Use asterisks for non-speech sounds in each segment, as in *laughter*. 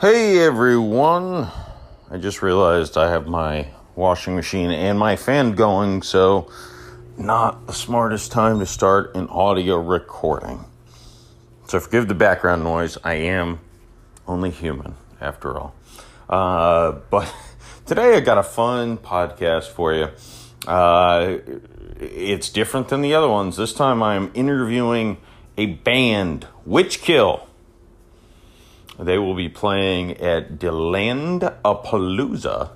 Hey everyone! I just realized I have my washing machine and my fan going, so not the smartest time to start an audio recording. So forgive the background noise. I am only human, after all. Uh, but *laughs* today I got a fun podcast for you. Uh, it's different than the other ones. This time I'm interviewing a band, Witchkill. They will be playing at Delandapalooza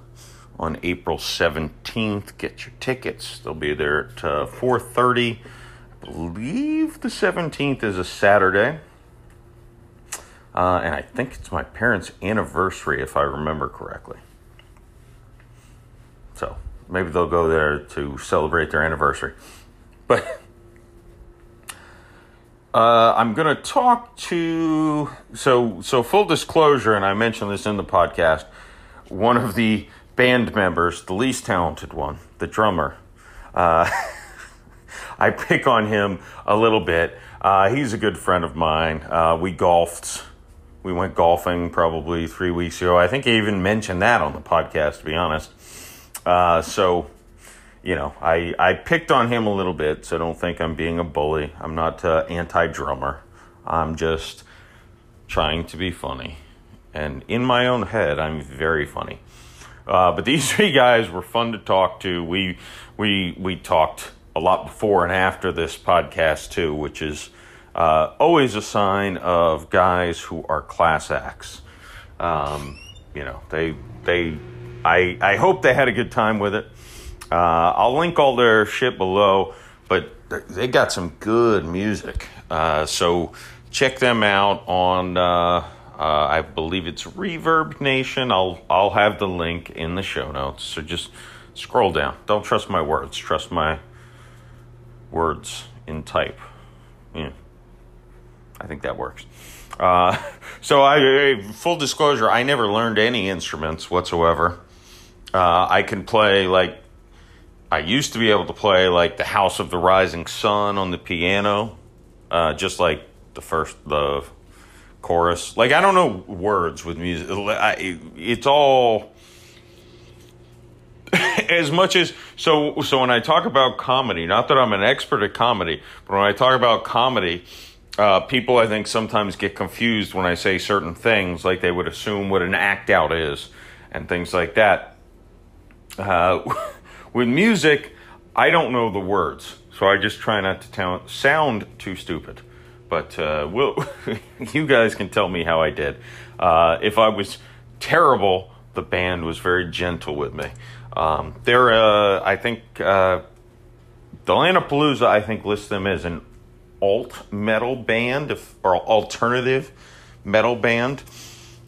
on April 17th. Get your tickets. They'll be there at uh, 4.30. I believe the 17th is a Saturday. Uh, and I think it's my parents' anniversary, if I remember correctly. So maybe they'll go there to celebrate their anniversary. But uh, I'm going to talk to so so full disclosure, and I mentioned this in the podcast. One of the band members, the least talented one, the drummer. Uh, *laughs* I pick on him a little bit. Uh, he's a good friend of mine. Uh, we golfed. We went golfing probably three weeks ago. I think I even mentioned that on the podcast, to be honest. Uh, so you know, I, I picked on him a little bit, so don't think I'm being a bully. I'm not uh, anti drummer. I'm just trying to be funny. And in my own head, I'm very funny. Uh, but *laughs* these three guys were fun to talk to. We, we, we talked a lot before and after this podcast, too, which is uh, always a sign of guys who are class acts. Um, you know, they, they, I, I hope they had a good time with it. Uh, I'll link all their shit below, but they got some good music. Uh, so check them out on, uh, uh, I believe it's Reverb Nation. I'll I'll have the link in the show notes. So just scroll down. Don't trust my words. Trust my words in type. Yeah, I think that works. Uh, *laughs* so I full disclosure, I never learned any instruments whatsoever. Uh, I can play like I used to be able to play like the House of the Rising Sun on the piano, uh, just like the first the chorus. Like I don't know words with music. I, it's all *laughs* as much as so. So when I talk about comedy, not that I'm an expert at comedy, but when I talk about comedy. Uh, people, I think, sometimes get confused when I say certain things, like they would assume what an act out is and things like that. Uh, *laughs* With music, I don't know the words, so I just try not to sound too stupid. But uh, we'll, *laughs* you guys can tell me how I did. Uh, if I was terrible, the band was very gentle with me. Um, they're, uh, I think, uh, Delandapalooza, I think, lists them as an alt metal band if, or alternative metal band.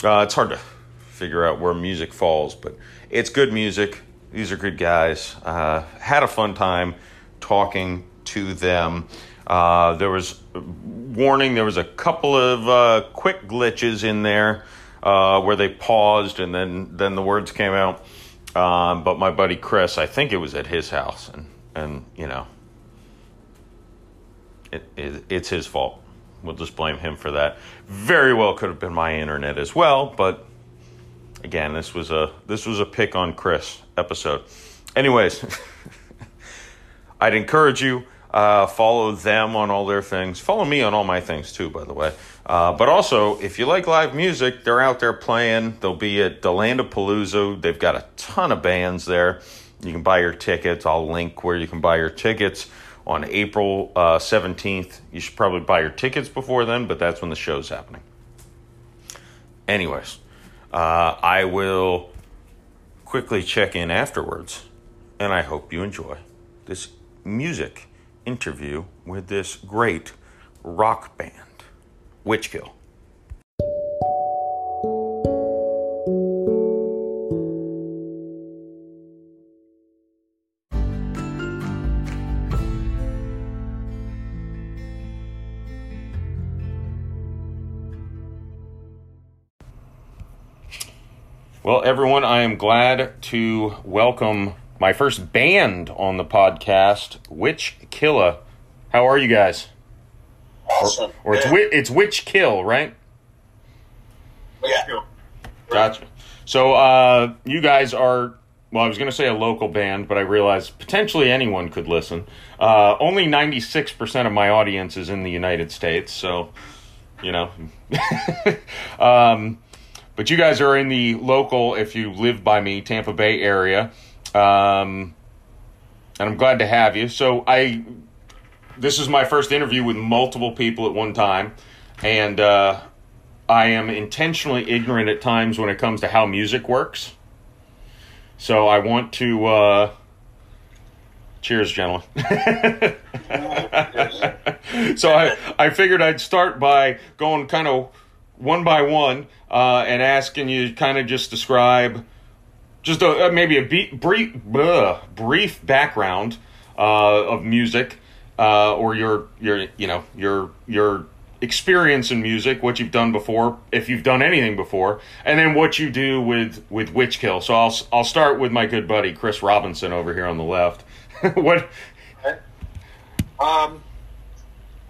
Uh, it's hard to figure out where music falls, but it's good music. These are good guys. Uh, had a fun time talking to them. Uh, there was warning. There was a couple of uh, quick glitches in there uh, where they paused and then then the words came out. Um, but my buddy Chris, I think it was at his house, and and you know, it, it it's his fault. We'll just blame him for that. Very well could have been my internet as well, but again, this was a this was a pick on Chris episode. Anyways, *laughs* I'd encourage you uh, follow them on all their things. Follow me on all my things too, by the way. Uh, but also, if you like live music, they're out there playing. They'll be at Delandapalooza. They've got a ton of bands there. You can buy your tickets. I'll link where you can buy your tickets on April uh, 17th. You should probably buy your tickets before then, but that's when the show's happening. Anyways, uh, I will quickly check in afterwards, and I hope you enjoy this music interview with this great rock band, Witchkill. Well, everyone, I am glad to welcome my first band on the podcast, Witch Killa. How are you guys? Awesome. Or, or it's it's Witchkill, right? Yeah. Gotcha. So uh, you guys are well, I was going to say a local band, but I realized potentially anyone could listen. Uh, only 96% of my audience is in the United States, so, you know. *laughs* um, but you guys are in the local, if you live by me, Tampa Bay area. Um, and I'm glad to have you. So I, this is my first interview with multiple people at one time, and uh, I am intentionally ignorant at times when it comes to how music works. So I want to. Uh, cheers, gentlemen. *laughs* *laughs* so I, I figured I'd start by going kind of one by one uh, and asking you kind of just describe just a, uh, maybe a be- brief, brief background uh, of music uh, or your your you know your your experience in music, what you've done before, if you've done anything before, and then what you do with with Witchkill. So I'll I'll start with my good buddy Chris Robinson over here on the left. *laughs* what? Um,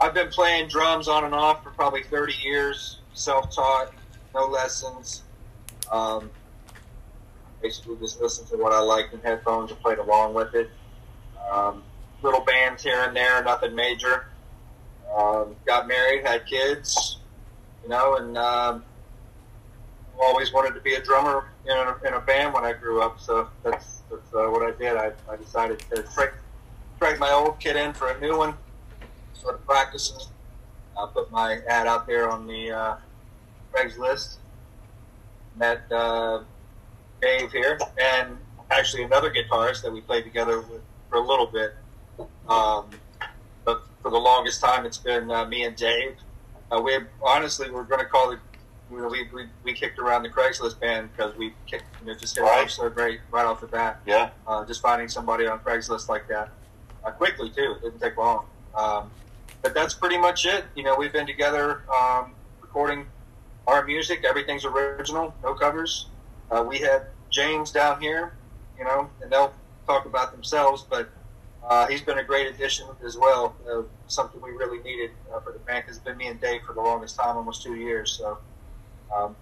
I've been playing drums on and off for probably thirty years, self-taught, no lessons. Um, basically, just listen to what I liked in headphones and played along with it. Um, little bands here and there, nothing major. Um, got married, had kids, you know, and um, always wanted to be a drummer in a, in a band when I grew up. So that's that's uh, what I did. I, I decided to trade, my old kit in for a new one. Started practicing. I put my ad out there on the uh, Craigslist. Met uh, Dave here, and actually another guitarist that we played together with for a little bit. Um, for the longest time, it's been uh, me and Dave. Uh, we honestly we're going to call it. We, we, we kicked around the Craigslist band because we kicked you know, just hit right. so great right off the bat. Yeah. Uh, just finding somebody on Craigslist like that uh, quickly too. It didn't take long. Um, but that's pretty much it. You know, we've been together um, recording our music. Everything's original, no covers. Uh, we had James down here, you know, and they'll talk about themselves, but uh, he's been a great addition as well. Uh, something we really needed uh, for the band it's been me and Dave for the longest time, almost two years. So, um,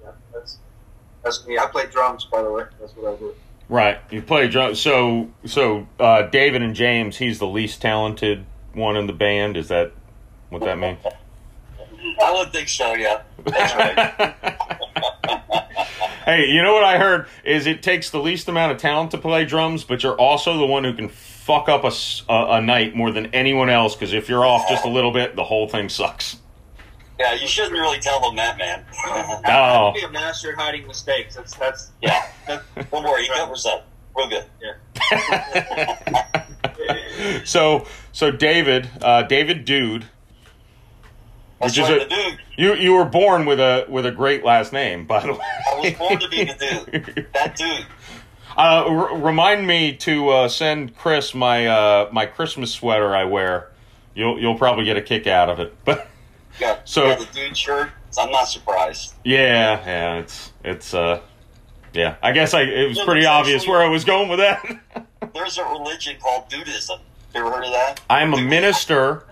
yeah, that's that's me. I play drums, by the way. That's what I do. Right, you play drums. So, so uh, David and James, he's the least talented one in the band. Is that what that means? I would think so. Yeah, that's right. *laughs* hey, you know what I heard is it takes the least amount of talent to play drums, but you're also the one who can fuck up a, a, a night more than anyone else because if you're off just a little bit, the whole thing sucks. Yeah, you shouldn't really tell them that, man. *laughs* no. be a master at hiding mistakes. That's that's yeah. That's, Don't worry, he covers up. Real good. Yeah. *laughs* *laughs* so so David, uh, David Dude that's which right, is a, dude. You you were born with a with a great last name, by the way. I was born to be the dude. *laughs* That dude. Uh, r- remind me to uh, send Chris my uh, my Christmas sweater I wear. You'll you'll probably get a kick out of it. *laughs* But yeah, so yeah, the dude shirt. I'm not surprised. Yeah, yeah, it's it's uh, yeah. I guess I it was pretty obvious where I was going with that. There's a religion called Dudeism. You ever heard of that? I'm a minister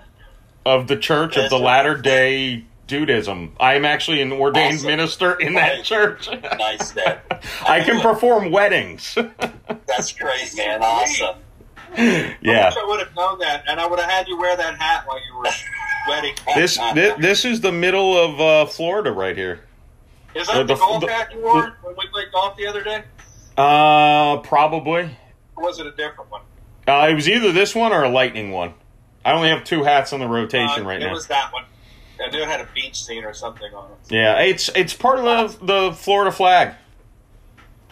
of the Church of the Latter Day Dudeism. I am actually an ordained awesome. minister in that church. nice, man. *laughs* I can perform weddings. *laughs* That's great, man. Awesome. Yeah. I, I would have known that, and I would have had you wear that hat while you were *laughs* wedding. This this, this is the middle of uh, Florida right here. Is that the, the golf the, hat you wore the, when we played golf the other day? Uh, probably. Or was it a different one? Uh, it was either this one or a lightning one. I only have two hats on the rotation uh, right it now. It was that one. I knew it had a beach scene or something on it. Yeah, it's it's part of the, the Florida flag.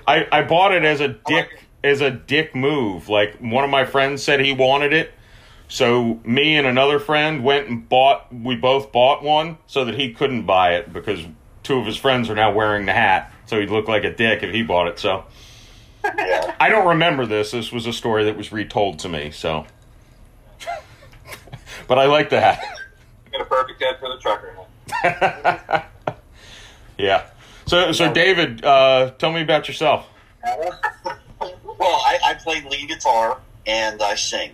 I I bought it as a dick like as a dick move. Like one of my friends said he wanted it, so me and another friend went and bought. We both bought one so that he couldn't buy it because two of his friends are now wearing the hat, so he'd look like a dick if he bought it. So. I don't remember this. This was a story that was retold to me. So *laughs* but I like that. hat. Got a perfect head for the trucker. *laughs* yeah. So, so David, uh, tell me about yourself. *laughs* Well, I, I play lead guitar and I sing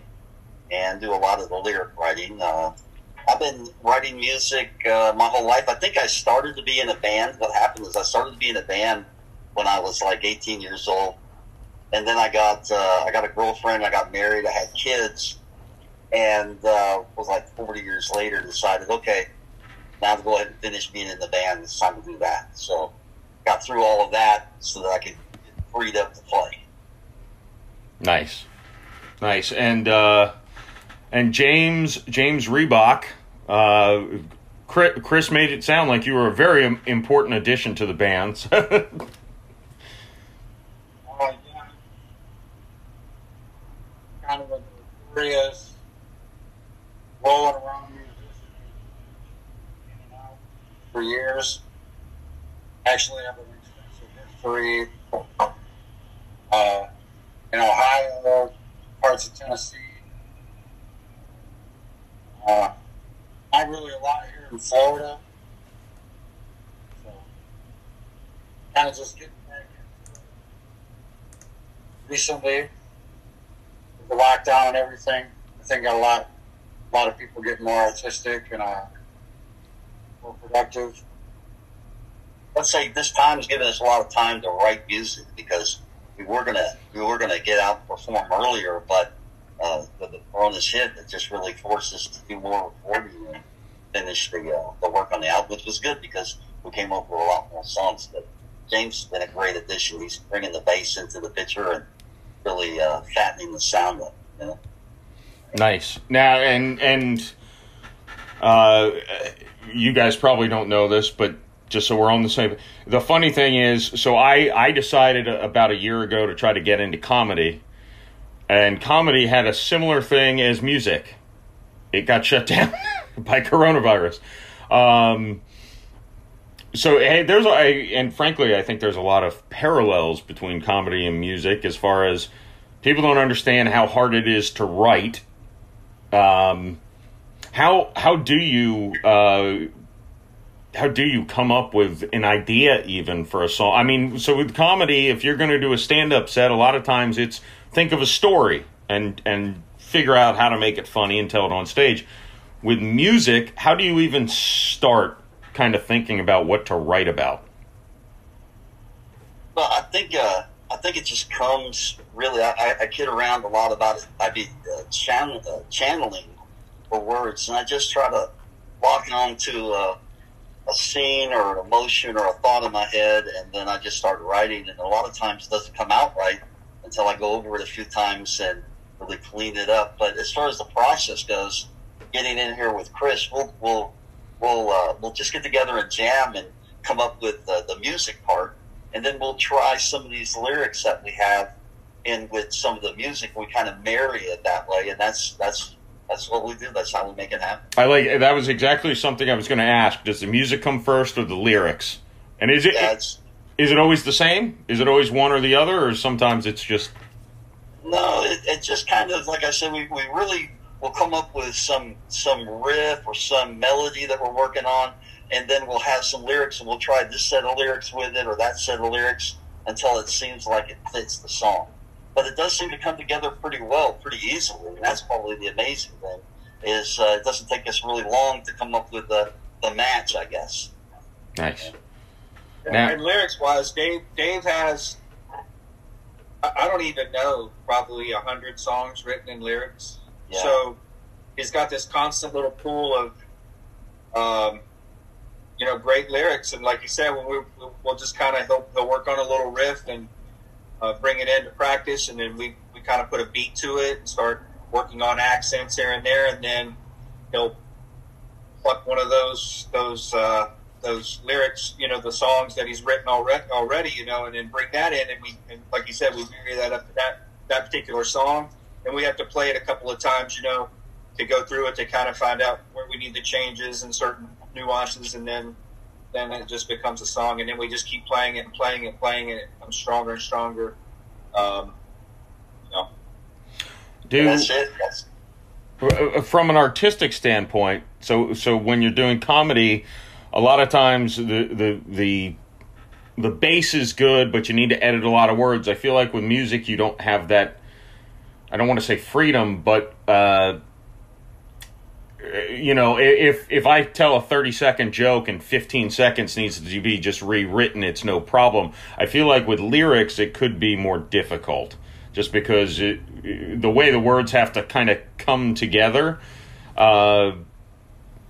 and do a lot of the lyric writing. Uh, I've been writing music uh, my whole life. I think I started to be in a band. What happened is I started to be in a band when I was like 18 years old, and then I got uh, I got a girlfriend. I got married. I had kids, and uh, was like 40 years later decided okay, now to go ahead and finish being in the band. It's time to do that. So got through all of that so that I could get freed up to play. Nice, nice, and uh, and James James Reebok. Uh, Chris Chris made it sound like you were a very important addition to the band. *laughs* Uh, yeah. Kind of a notorious rolling around musician for years. Actually, I have an extensive history uh, in Ohio, parts of Tennessee. Uh, not really a lot here in Florida. Kind of just getting back into it recently the lockdown and everything. I think a lot, a lot of people getting more artistic and uh, more productive. let's say this time has given us a lot of time to write music because we were gonna we were gonna get out and perform earlier, but uh, with the Corona's hit, it just really forced us to do more recording and finish the uh, the work on the album, which was good because we came up with a lot more songs. But James has been a great addition. He's bringing the bass into the picture and really uh, fattening the sound up. You know? Nice. Now, and and uh, you guys probably don't know this, but just so we're on the same. The funny thing is, so I I decided about a year ago to try to get into comedy, and comedy had a similar thing as music. It got shut *laughs* down by coronavirus. Um, so hey, there's a, and frankly, I think there's a lot of parallels between comedy and music as far as people don't understand how hard it is to write. Um, how how do you uh, how do you come up with an idea even for a song? I mean, so with comedy, if you're going to do a stand up set, a lot of times it's think of a story and and figure out how to make it funny and tell it on stage. With music, how do you even start kind of thinking about what to write about? Well, I think uh, I think it just comes really. I, I, kid around a lot about it. I be uh, channel, uh, channeling for words, and I just try to lock onto uh, a scene or an emotion or a thought in my head, and then I just start writing. And a lot of times it doesn't come out right until I go over it a few times and really clean it up. But as far as the process goes, getting in here with Chris, we'll we'll we'll uh, we'll just get together and jam and come up with uh, the music part, and then we'll try some of these lyrics that we have in with some of the music. We kind of marry it that way, and that's that's that's what we do. That's how we make it happen. I like that was exactly something I was going to ask. Does the music come first or the lyrics? And is it That's is it always the same? Is it always one or the other, or sometimes it's just No, it, it just kind of like I said, we, we really will come up with some some riff or some melody that we're working on, and then we'll have some lyrics, and we'll try this set of lyrics with it or that set of lyrics until it seems like it fits the song. But it does seem to come together pretty well, pretty easily, and that's probably the amazing thing. Is uh, it doesn't take us really long to come up with the the match, I guess. nice? And, Now- and lyrics wise, Dave Dave has I, I don't even know probably a hundred songs written in lyrics. Yeah. So he's got this constant little pool of um, you know great lyrics, and like you said, when we we'll just kind of he'll, he'll work on a little riff and uh, bring it into practice, and then we we kind of put a beat to it and start working on accents here and there, and then he'll pluck one of those those uh, those lyrics, you know, the songs that he's written already, already, you know, and then bring that in, and we, and like you said, we marry that up to that that particular song, and we have to play it a couple of times, you know, to go through it to kind of find out where we need the changes and certain nuances, and then then it just becomes a song, and then we just keep playing it and playing it, and playing it, it becomes stronger and stronger. Um, you know, Do That's it. That's from an artistic standpoint so so when you're doing comedy a lot of times the the the the bass is good but you need to edit a lot of words. I feel like with music you don't have that i don't want to say freedom but uh you know, if if I tell a 30 second joke and 15 seconds needs to be just rewritten, it's no problem. I feel like with lyrics, it could be more difficult just because it, the way the words have to kind of come together. Uh,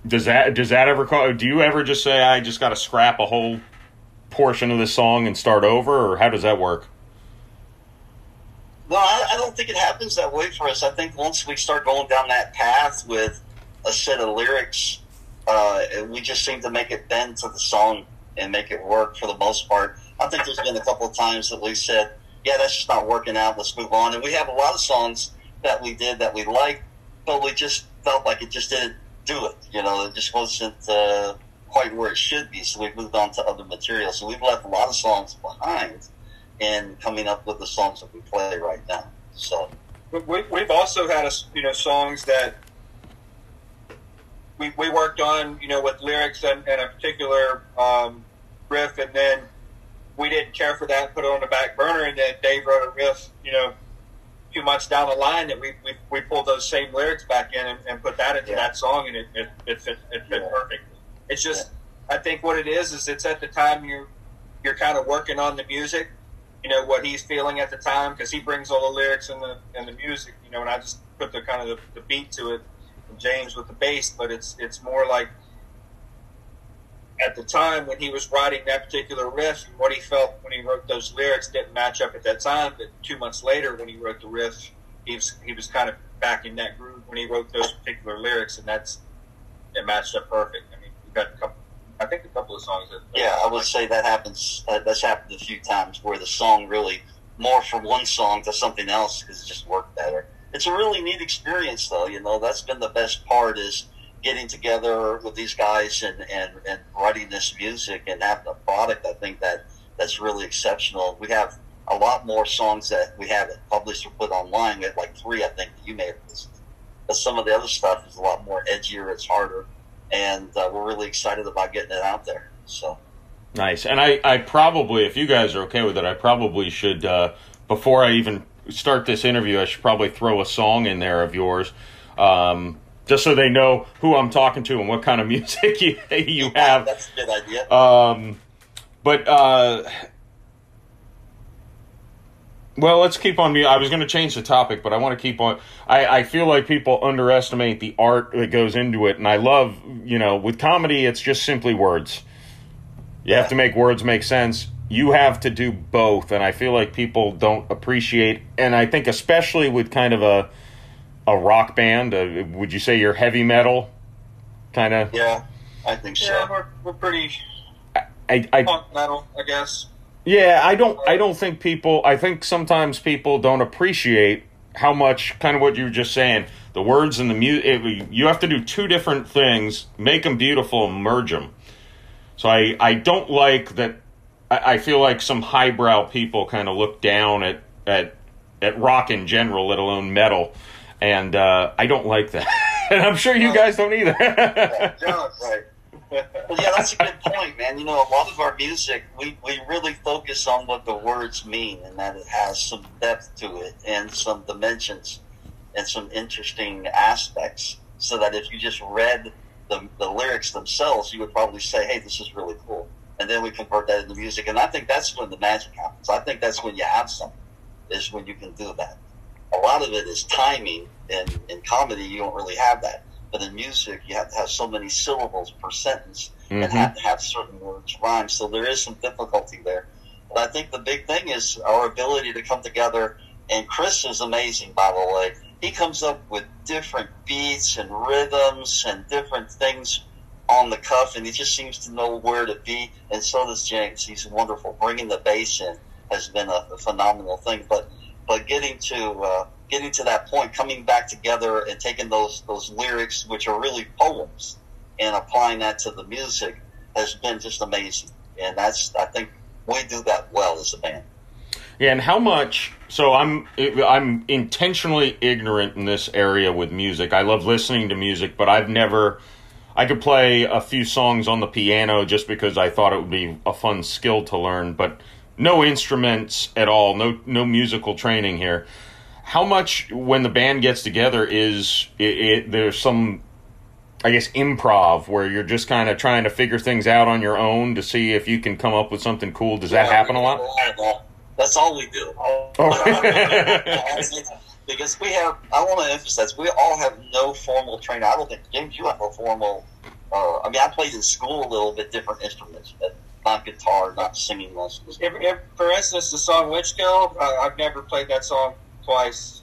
does that does that ever call? Do you ever just say I just got to scrap a whole portion of the song and start over, or how does that work? No, I, I don't think it happens that way for us. I think once we start going down that path with a set of lyrics, uh, we just seem to make it bend to the song and make it work for the most part. I think there's been a couple of times that we said, "Yeah, that's just not working out. Let's move on." And we have a lot of songs that we did that we liked, but we just felt like it just didn't do it. You know, it just wasn't uh, quite where it should be. So we moved on to other material. So we've left a lot of songs behind in coming up with the songs that we play right now. So we, we've also had a, you know songs that we, we worked on you know with lyrics and, and a particular um, riff, and then we didn't care for that, put it on the back burner, and then Dave wrote a riff, you know, a few months down the line that we, we, we pulled those same lyrics back in and, and put that into yeah. that song, and it, it, it fit it fit yeah. perfect. It's just yeah. I think what it is is it's at the time you you're kind of working on the music you know what he's feeling at the time because he brings all the lyrics and the and the music, you know, and I just put the kind of the, the beat to it, and James with the bass. But it's it's more like at the time when he was writing that particular riff, and what he felt when he wrote those lyrics didn't match up at that time. But two months later, when he wrote the riff, he was he was kind of back in that groove when he wrote those particular lyrics, and that's it matched up perfect. I mean, we got a couple I think a couple of songs. That, yeah, I would say that happens. Uh, that's happened a few times where the song really more from one song to something else because it just worked better. It's a really neat experience, though. You know, that's been the best part is getting together with these guys and, and, and writing this music and having a product. I think that that's really exceptional. We have a lot more songs that we haven't published or put online. We have like three, I think, that you may have listened. But some of the other stuff is a lot more edgier. It's harder and uh, we're really excited about getting it out there. So nice. And I, I probably, if you guys are okay with it, I probably should uh, before I even start this interview, I should probably throw a song in there of yours. Um, just so they know who I'm talking to and what kind of *laughs* music you, you have. That's a good idea. Um, but uh, well, let's keep on. I was going to change the topic, but I want to keep on. I, I feel like people underestimate the art that goes into it, and I love, you know, with comedy, it's just simply words. You have to make words make sense. You have to do both, and I feel like people don't appreciate. And I think especially with kind of a a rock band, uh, would you say you're heavy metal? Kind of. Yeah, I think so. Yeah, we're, we're pretty. I, I, I punk metal, I guess. Yeah, I don't. I don't think people. I think sometimes people don't appreciate how much kind of what you were just saying. The words and the music. You have to do two different things, make them beautiful, and merge them. So I, I don't like that. I, I feel like some highbrow people kind of look down at at at rock in general, let alone metal, and uh, I don't like that. *laughs* and I'm sure you guys don't either. yeah, *laughs* right well, yeah, that's a good point, man. You know, a lot of our music, we, we really focus on what the words mean and that it has some depth to it and some dimensions and some interesting aspects. So that if you just read the, the lyrics themselves, you would probably say, hey, this is really cool. And then we convert that into music. And I think that's when the magic happens. I think that's when you have something, is when you can do that. A lot of it is timing. and in comedy, you don't really have that but in music, you have to have so many syllables per sentence mm-hmm. and have to have certain words rhyme. So there is some difficulty there. But I think the big thing is our ability to come together. And Chris is amazing, by the way. He comes up with different beats and rhythms and different things on the cuff, and he just seems to know where to be. And so does James. He's wonderful. Bringing the bass in has been a, a phenomenal thing. But but getting to uh, getting to that point, coming back together and taking those those lyrics, which are really poems, and applying that to the music has been just amazing. And that's I think we do that well as a band. Yeah, and how much? So I'm I'm intentionally ignorant in this area with music. I love listening to music, but I've never. I could play a few songs on the piano just because I thought it would be a fun skill to learn, but no instruments at all, no no musical training here how much when the band gets together is it, it, there's some I guess improv where you're just kind of trying to figure things out on your own to see if you can come up with something cool. Does that happen a we lot? do of that. That's all we do. Oh. *laughs* because we have, I want to emphasize, we all have no formal training. I don't think, James, you have a formal, uh, I mean, I played in school a little bit different instruments, but not guitar, not singing lessons. If, if, for instance, the song "Witch Kill," uh, I've never played that song twice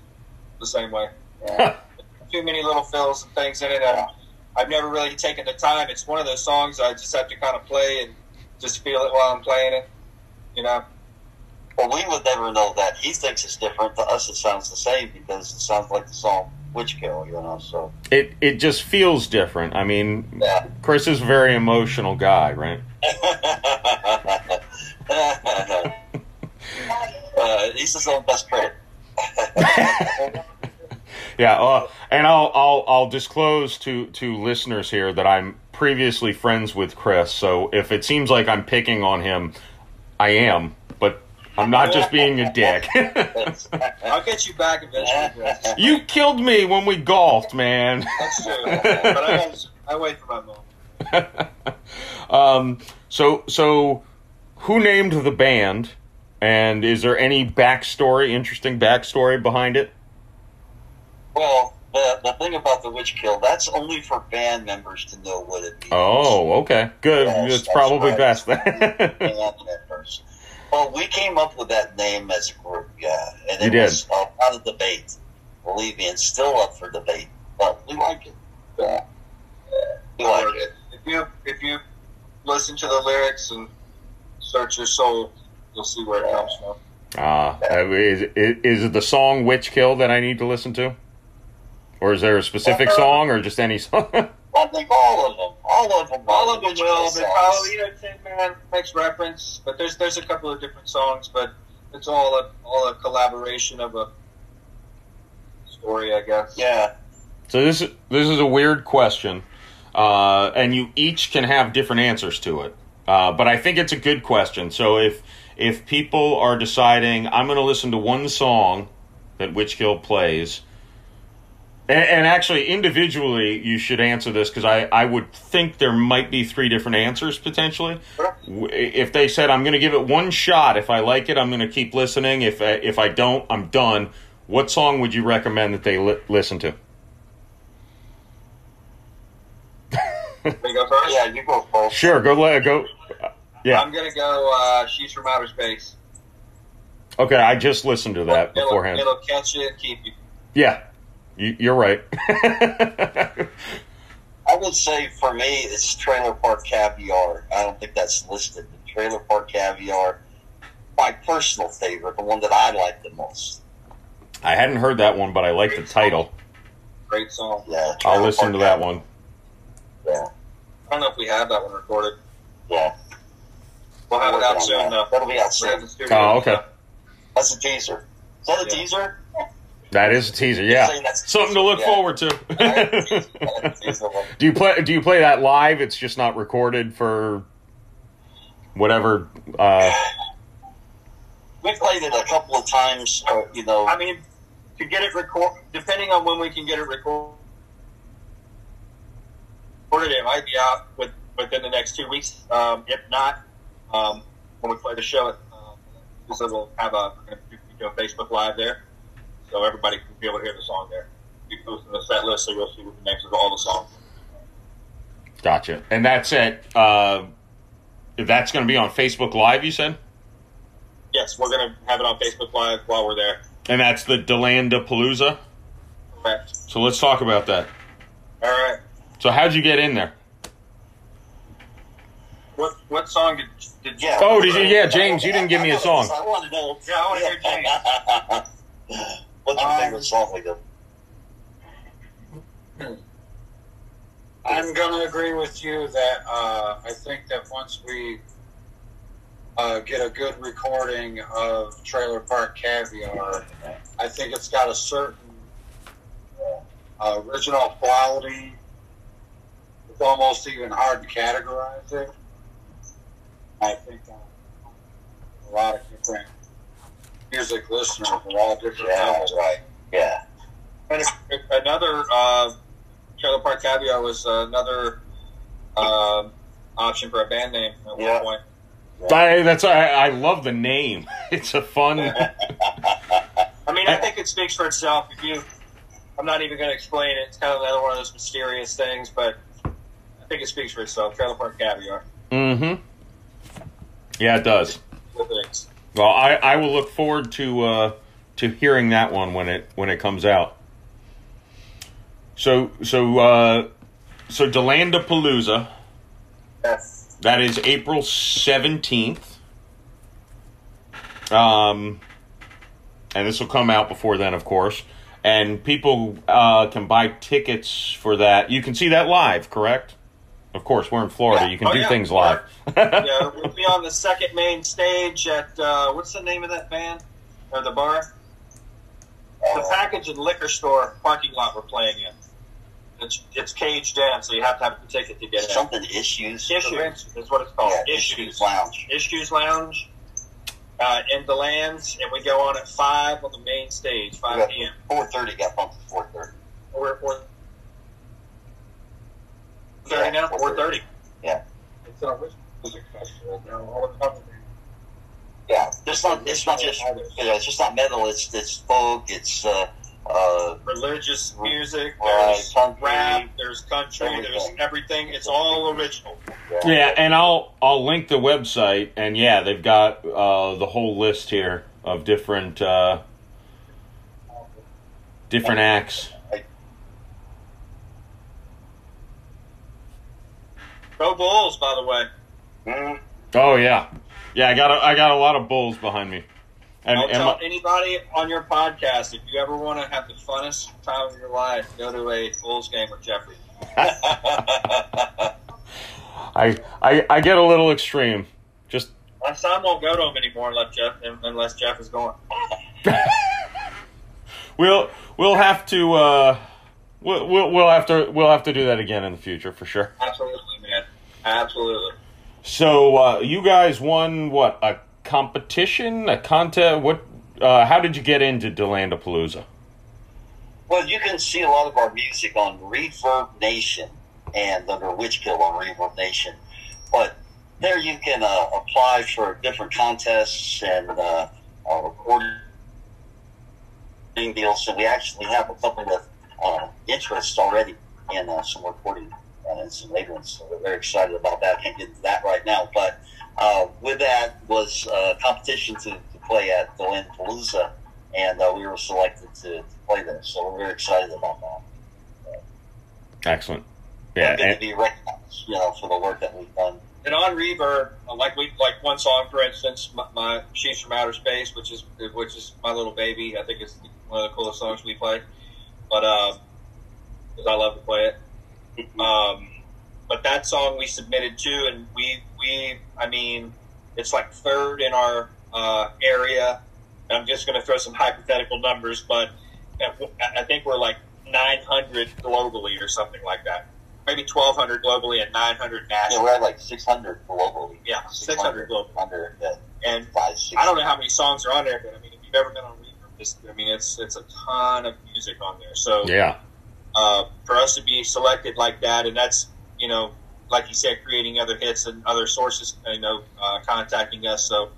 the same way. Yeah. *laughs* Too many little fills and things in it. And I've never really taken the time. It's one of those songs I just have to kind of play and just feel it while I'm playing it. You know. Well, we would never know that. He thinks it's different. To us, it sounds the same because it sounds like the song Witch Kill, you know, so. it it just feels different. I mean, Yeah. Chris is a very emotional guy, right? *laughs* uh, he's his own best friend. *laughs* Yeah, uh, and I'll I'll I'll disclose to to listeners here that I'm previously friends with Chris. So if it seems like I'm picking on him, I am, but I'm not just being a dick. *laughs* I'll get you back eventually. Chris. you killed me when we golfed, man. That's true. But I, I wait for my moment. *laughs* um, so so who named the band, and is there any backstory, interesting backstory behind it? Well, the, the thing about the witch kill, that's only for band members to know what it means. Oh, okay, good. Yes, It's that's probably right. best. Band members. Well, we came up with that name as a group, yeah. And it You did. was a lot of debate, believe me, and still up for debate. But we like it. Yeah. We like it. If you if you listen to the lyrics and search your soul, you'll see where it comes from. Ah, uh, is, is is it the song "Witch Kill" that I need to listen to, or is there a specific song, or just any song? *laughs* I think all of them. All of them. All of them Witch will. But songs. probably you know, Tin Man makes reference, but there's there's a couple of different songs, but it's all a all a collaboration of a story, I guess. Yeah. so this this is a weird question, uh, and you each can have different answers to it. Uh, but I think it's a good question. So if if people are deciding, I'm going to listen to one song that Witchkill plays. And, and actually, individually, you should answer this because I, I would think there might be three different answers potentially. If they said I'm going to give it one shot, if I like it, I'm going to keep listening. If I, if I don't, I'm done. What song would you recommend that they li- listen to? Go. Yeah, you go first. Sure, go let go. Yeah, I'm gonna go. Uh, She's from outer space. okay. I just listened to that it'll, beforehand. It'll catch you and keep you. Yeah, you, you're right. *laughs* I would say for me, it's Trailer Park Caviar. I don't think that's listed. The Trailer Park Caviar, my personal favorite, the one that I like the most. I hadn't heard that one, but I like the title. Great song. Yeah, I'll listen Park to that Caviar. one. Yeah, I don't know if we have that one recorded. yeah. We'll have it out soon. Though. That'll be out We're in soon. the studio. Oh, okay. That's a teaser. Is that a Yeah. teaser? That is a teaser. Yeah, a something to look yeah. forward All right, *laughs* teaser. to. Do you play? Do you play that live? It's just not recorded for whatever. Uh, We played it a couple of times. Uh, you know, I mean, to get it record, depending on when we can get it recorded, it might be out with, within the next two weeks. Um, if not, um, when we play the show, uh, so we'll have a do you know, Facebook Live there, so everybody can be able to hear the song there. We posting the set list, so you'll see the names of all the songs. gotcha. And that's it. Uh, that's going to be on Facebook Live. You said, Yes, we're gonna have it on Facebook Live while we're there. and that's the Delandapalooza. Correct. So let's talk about that. All right. So how'd you get in there? What what song did did you? yeah. Oh, did you- yeah, James, you didn't give me a song. I want to know. Yeah, I wanna hear James. *laughs* What's your Um, favorite song with them? I'm going to agree with you that uh, I think that once we uh, get a good recording of Trailer Park Caviar, I think it's got a certain uh, original quality. It's almost even hard to categorize it. I think uh, a lot of different music listeners of all different Yeah, levels. right. Yeah. And if, if another uh, Trailer Park Caviar was another um option for a band name at Yeah. one point. I, that's I, I love the name. *laughs* It's a fun. *laughs* I mean, I think it speaks for itself. If you, I'm not even going to explain it. It's kind of another one of those mysterious things, but I think it speaks for itself. Trailer Park Caviar. mm-hmm. Yeah, it does. Well, I, I will look forward to uh, to hearing that one when it when it comes out. So so uh, so Delandapalooza. Yes. That is April seventeenth. Um, and this will come out before then, of course. And people uh, can buy tickets for that. You can see that live, correct? Of course, we're in Florida. Yeah. You can Oh, do yeah. things live. Yeah, *laughs* we'll be on the second main stage at uh, what's the name of that band or the bar? The package and liquor store parking lot we're playing in. It's it's caged in, so you have to have a ticket to get in. something issues. Issues is what it's called. Yeah, Issues. issues lounge. Issues Lounge uh, in DeLand, and we go on at five on the main stage, five Yeah. p.m. Four thirty got bumped to four thirty. We're, we're thirty now. Four thirty. Yeah. It's a music festival. All the time. Yeah, it's not. It's not just. Yeah, it's just not metal. It's it's folk. It's uh, uh, Religious music. Right, There's country. rap. There's country. There's Everything. everything. It's all original. Yeah, and I'll I'll link the website, and yeah, they've got uh, the whole list here of different uh, different acts. Go Bulls, by the way. Mm, Oh yeah, yeah. I got a, I got a lot of bulls behind me, and, I'll and tell my, anybody on your podcast if you ever want to have the funnest time of your life, go to a Bulls game with Jeffrey. *laughs* I, I I get a little extreme. Just My son won't go to them anymore unless Jeff unless Jeff is going. *laughs* we'll we'll have to uh, we'll, we'll we'll have to we'll have to do that again in the future for sure. Absolutely. Absolutely. So uh, you guys won what a competition, a contest? What? Uh, how did you get into Delandapalooza? well, you can see a lot of our music on Reverb Nation and under Witchkill on Reverb Nation, but there you can uh, apply for different contests and uh, uh, recording deals. And we actually have a couple of uh, interests already in uh, some recording uh, and some later ones. So we're very excited about that. Can't get into that right now, but uh, with that was a competition to, to play at the Land Palooza, and uh, we were selected to, to play there. So we're very excited about that. Excellent. Yeah, good to be recognized, you know, for the work that we've done. And on Reverb, uh, like we like one song, for instance, my, my "She's from Outer Space," which is which is my little baby. I think it's one of the coolest songs we play. But because I love to play it. Um, but that song we submitted to, and we we I mean, it's like third in our uh, area. And I'm just going to throw some hypothetical numbers, but I think we're like 900 globally or something like that. Maybe 1,200 globally and 900 Yeah, nationally. we're at like 600 globally. Yeah, 600 globally. Under the And five, six. I don't know how many songs are on there, but I mean, if you've ever been on Reverb, I mean, it's it's a ton of music on there. So yeah, uh, for us to be selected like that, and that's you know, like you said, creating other hits and other sources, you know, uh, contacting us. So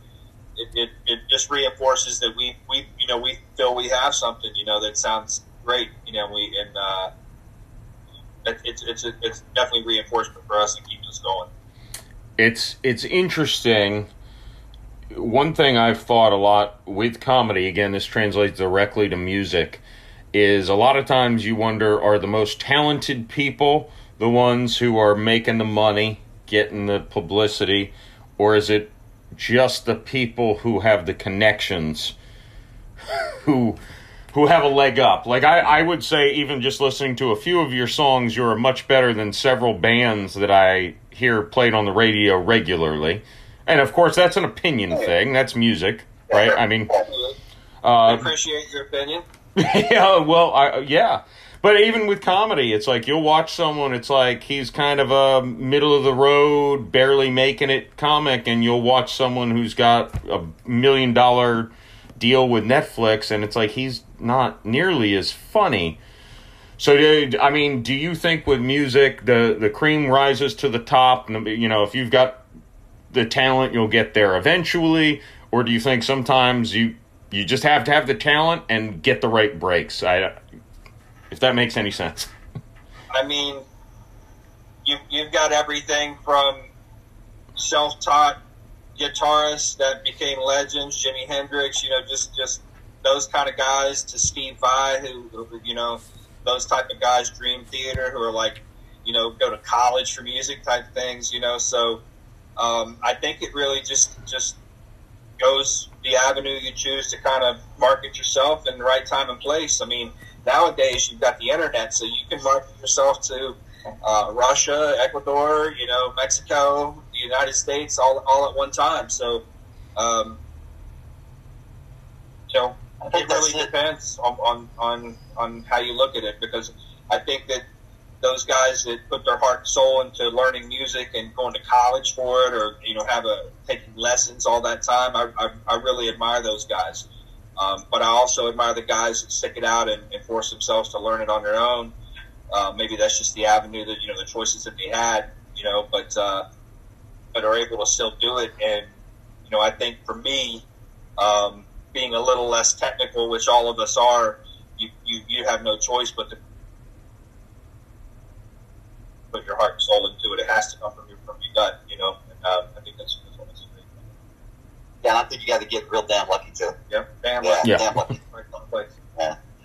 it, it, it just reinforces that we we you know we feel we have something you know that sounds great. You know, we and uh, it, it's it's it's definitely reinforcement for us to keep us going. it's it's interesting. One thing I've thought a lot with comedy, again, this translates directly to music, is a lot of times you wonder are the most talented people the ones who are making the money, getting the publicity, or is it just the people who have the connections *laughs* who who have a leg up? Like I, I would say even just listening to a few of your songs, you're much better than several bands that I hear played on the radio regularly. And of course that's an opinion thing. That's music, right? I mean I uh, appreciate your opinion. *laughs* yeah, well, I, yeah. But even with comedy, it's like you'll watch someone, it's like he's kind of a middle of the road, barely making it comic, and you'll watch someone who's got a million dollar deal with Netflix, and it's like he's not nearly as funny. So, I mean, do you think with music, the the cream rises to the top? You know, if you've got the talent, you'll get there eventually, or do you think sometimes you you just have to have the talent and get the right breaks? I, if that makes any sense. *laughs* I mean, you, you've got everything from self-taught guitarists that became legends, Jimi Hendrix, you know, just just those kind of guys, to Steve Vai, who, who you know, those type of guys, Dream Theater, who are like, you know, go to college for music type things, you know. So um, I think it really just just goes the avenue you choose to kind of market yourself in the right time and place. I mean, nowadays you've got the internet, so you can market yourself to uh, Russia, Ecuador, you know, Mexico, the United States, all all at one time. So, um, you know, I it think really it. depends on, on on on how you look at it because I think that those guys that put their heart and soul into learning music and going to college for it, or you know, have a taking lessons all that time, I I, I really admire those guys. Um, but I also admire the guys that stick it out and, and force themselves to learn it on their own. Uh, maybe that's just the avenue that you know the choices that they had, you know, but uh, but are able to still do it. And you know, I think for me, um, being a little less technical, which all of us are, you, you, you have no choice but to put your heart and soul into it. It has to come from your from your gut, you know. And um, I think that's, that's what it's great. Yeah, and I think you got to get real damn lucky too. Yeah, damn Yeah, right. Yeah. damn lucky. *laughs* Right on the place.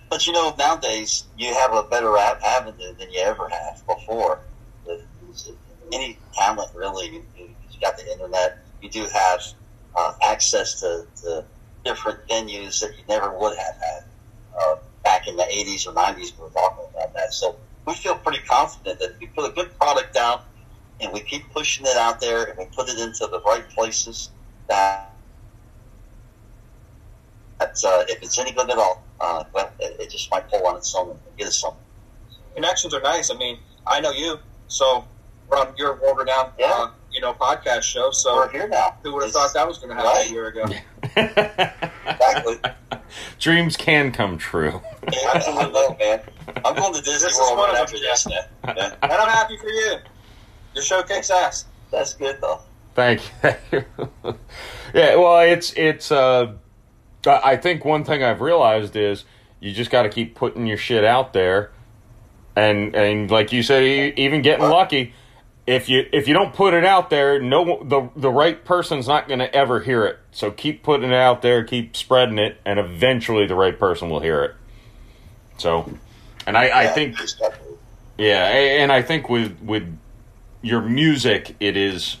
But you know, nowadays you have a better avenue than you ever have before. Any talent, really, you, got the internet. You do have uh, access to, to different venues that you never would have had uh, back in the '80s or '90s. We were talking about that, so we feel pretty confident that if we put a good product out and we keep pushing it out there and we put it into the right places, that that's uh, if it's any good at all, uh, well, it, it just might pull on its own and get us something. Connections are nice. I mean, I know you, so we're on your world renowned, Yeah. uh, you know, podcast show. So We're here now. who would have It's- thought that was going to happen Right. a year ago? *laughs* Exactly. Dreams can come true. I know, man. I'm going to Disney This is World one right of after them, this. Man. *laughs* Yeah, And I'm happy for you. Your show kicks ass. that's good though. Thank you. *laughs* yeah, well, it's it's. Uh, I I think one thing I've realized is you just got to keep putting your shit out there, and and like you said, even getting lucky. If you if you don't put it out there, no the the right person's not going to ever hear it. So keep putting it out there, keep spreading it, and eventually the right person will hear it. So, and I, I think just got to- yeah, and I think with with your music, it is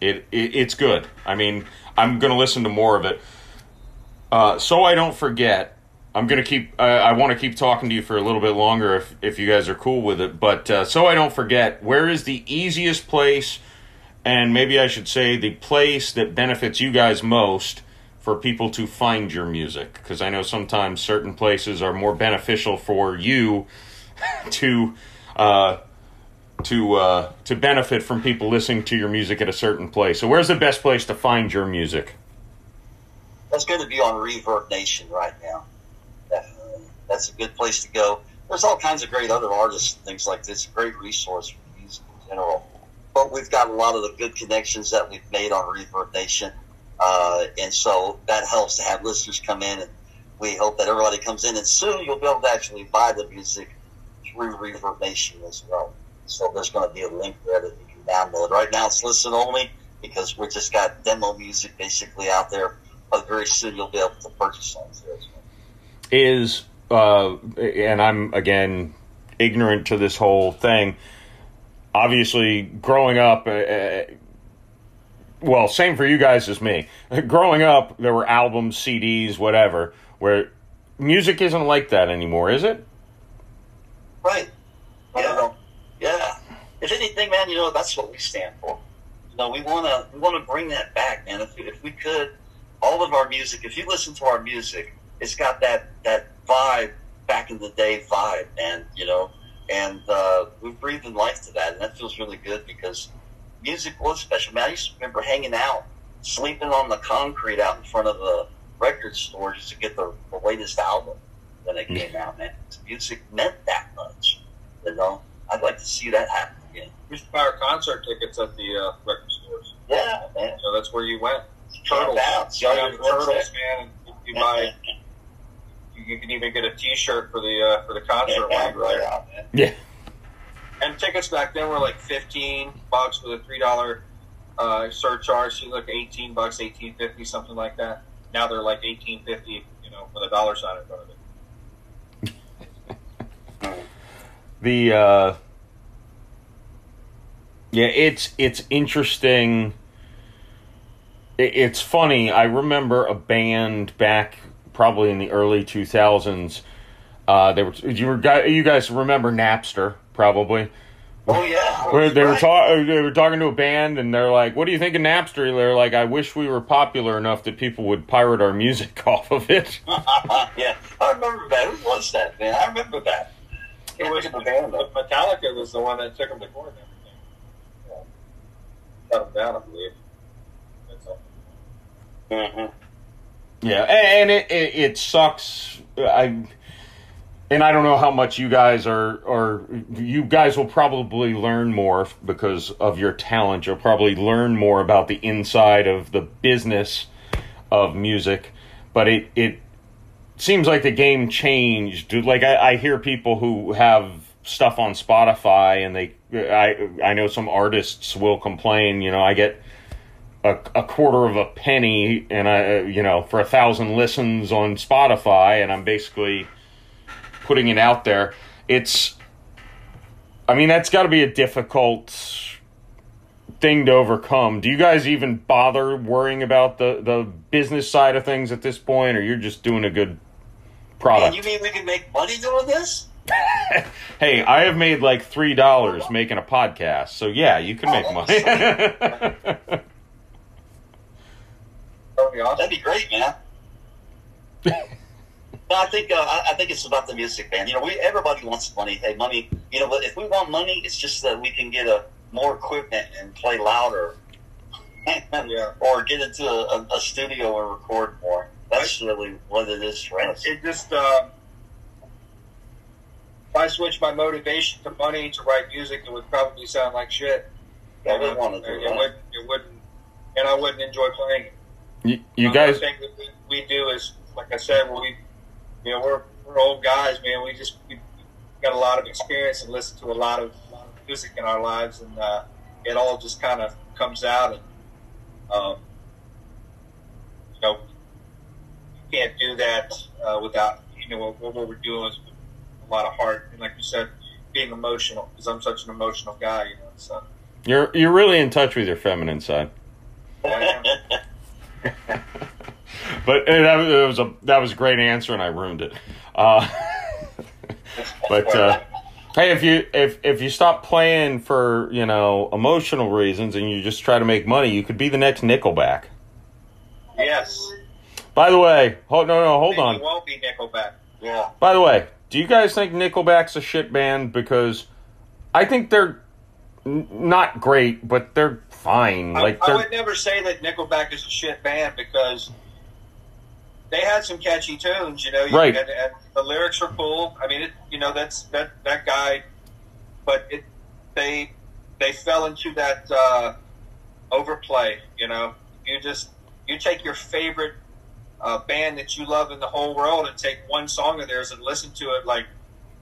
it, it it's good. I mean, I'm gonna listen to more of it. Uh, so I don't forget. I'm gonna keep. Uh, I want to keep talking to you for a little bit longer if if you guys are cool with it. But uh, so I don't forget, where is the easiest place, and maybe I should say the place that benefits you guys most for people to find your music? Because I know sometimes certain places are more beneficial for you *laughs* to uh, to uh, to benefit from people listening to your music at a certain place. So, where's the best place to find your music? That's going to be on Reverb Nation right now. Definitely, that's a good place to go. There's all kinds of great other artists, and things like this. Great resource for music in general. But we've got a lot of the good connections that we've made on Reverb Nation, uh, and so that helps to have listeners come in, and we hope that everybody comes in, and soon you'll be able to actually buy the music through Reverb Nation as well. So there's going to be a link there that you can download. Right now it's listen only because we just got demo music basically out there, but very soon you'll be able to purchase songs there as well. Is uh, and I'm again ignorant to this whole thing. Obviously, growing up, uh, uh, well, same for you guys as me. *laughs* Growing up, there were albums, CDs, whatever. Where music isn't like that anymore, is it? Right. Yeah. Yeah. If anything, man, you know that's what we stand for. You know, we want to we want to bring that back, man. If, if we could, all of our music. If you listen to our music, it's got that that vibe back in the day vibe, and you know, and uh, we're breathing life to that, and that feels really good because music was special. Man, I used to remember hanging out, sleeping on the concrete out in front of the record store just to get the, the latest album. when it came out, man. Music meant that much. You know, I'd like to see that happen again. We used to buy our concert tickets at the uh, record stores. Yeah, man. So that's where you went. Turtles. Turtles, Young Young and Turtles, Turtles. man. And you buy. You, you can even get a T-shirt for the uh, for the concert. Yeah, when you were there. right on, man. Yeah. And tickets back then were like fifteen bucks with a three dollar uh, surcharge. So you look eighteen bucks, eighteen fifty, something like that. Now they're like eighteen fifty, you know, with a dollar sign in front of it. *laughs* The uh Yeah, it's it's interesting. It, it's funny. I remember a band back probably in the early 2000s. Uh they were you were you guys remember Napster probably. Oh yeah. Where they were talking, they were talking to a band, and they're like, "What do you think of Napster?" They're like, "I wish we were popular enough that people would pirate our music *laughs* off of it." *laughs* yeah, I remember that. Who was that, man? I remember that. It Can't was the band though. Metallica was the one that took them to court and everything. Yeah. Shut them down, I believe. That's all. Mhm. Yeah, and it it, it sucks. I and I don't know how much you guys are or you guys will probably learn more because of your talent. You'll probably learn more about the inside of the business of music, but it it seems like the game changed. Like I, I hear people who have stuff on Spotify and they I I know some artists will complain, you know, I get a, a quarter of a penny and I you know for a thousand listens on Spotify and I'm basically putting it out there it's I mean that's got to be a difficult thing to overcome do you guys even bother worrying about the the business side of things at this point or you're just doing a good Man, product you mean we can make money doing this? *laughs* hey I have made like three dollars making a podcast so yeah you can make money That would be *laughs* awesome. That'd be great, man. No, I think uh, I, I think it's about the music, man. You know, we everybody wants money. Hey, money. You know, but if we want money, it's just that we can get a more equipment and play louder, *laughs* Yeah. or get into a, a, a studio and record more. That's really what it is for us. It just, um, if I switch my motivation to money to write music, it would probably sound like shit. Yeah, we want to do it, that. wouldn't, it wouldn't, and I wouldn't enjoy playing you, you guys The thing that we, we do is, like I said, we, you know, we're, we're old guys, man. We just we got a lot of experience and listen to a lot of, lot of music in our lives, and uh, it all just kind of comes out. And um, you know, you can't do that uh, without you know what, what we're doing is with a lot of heart, and like you said, being emotional because I'm such an emotional guy. You know, so You're you're really in touch with your feminine side. But uh, that, was- that was a that was a great answer, and I ruined it. Uh, *laughs* but uh, hey, if you if if you stop playing for you know emotional reasons and you just try to make money, you could be the next Nickelback. yes, By the way, hold no no hold on. Won't be Nickelback. yeah. By the way, do you guys think Nickelback's a shit band? Because I think they're n- not great, but they're fine. Like I, I they're would never say that Nickelback is a shit band because they had some catchy tunes, you know, you- Right. And, and the lyrics are cool. I mean, it, you know, that's that that guy, but it they they fell into that uh, overplay. You know, you just you take your favorite uh, band that you love in the whole world and take one song of theirs and listen to it like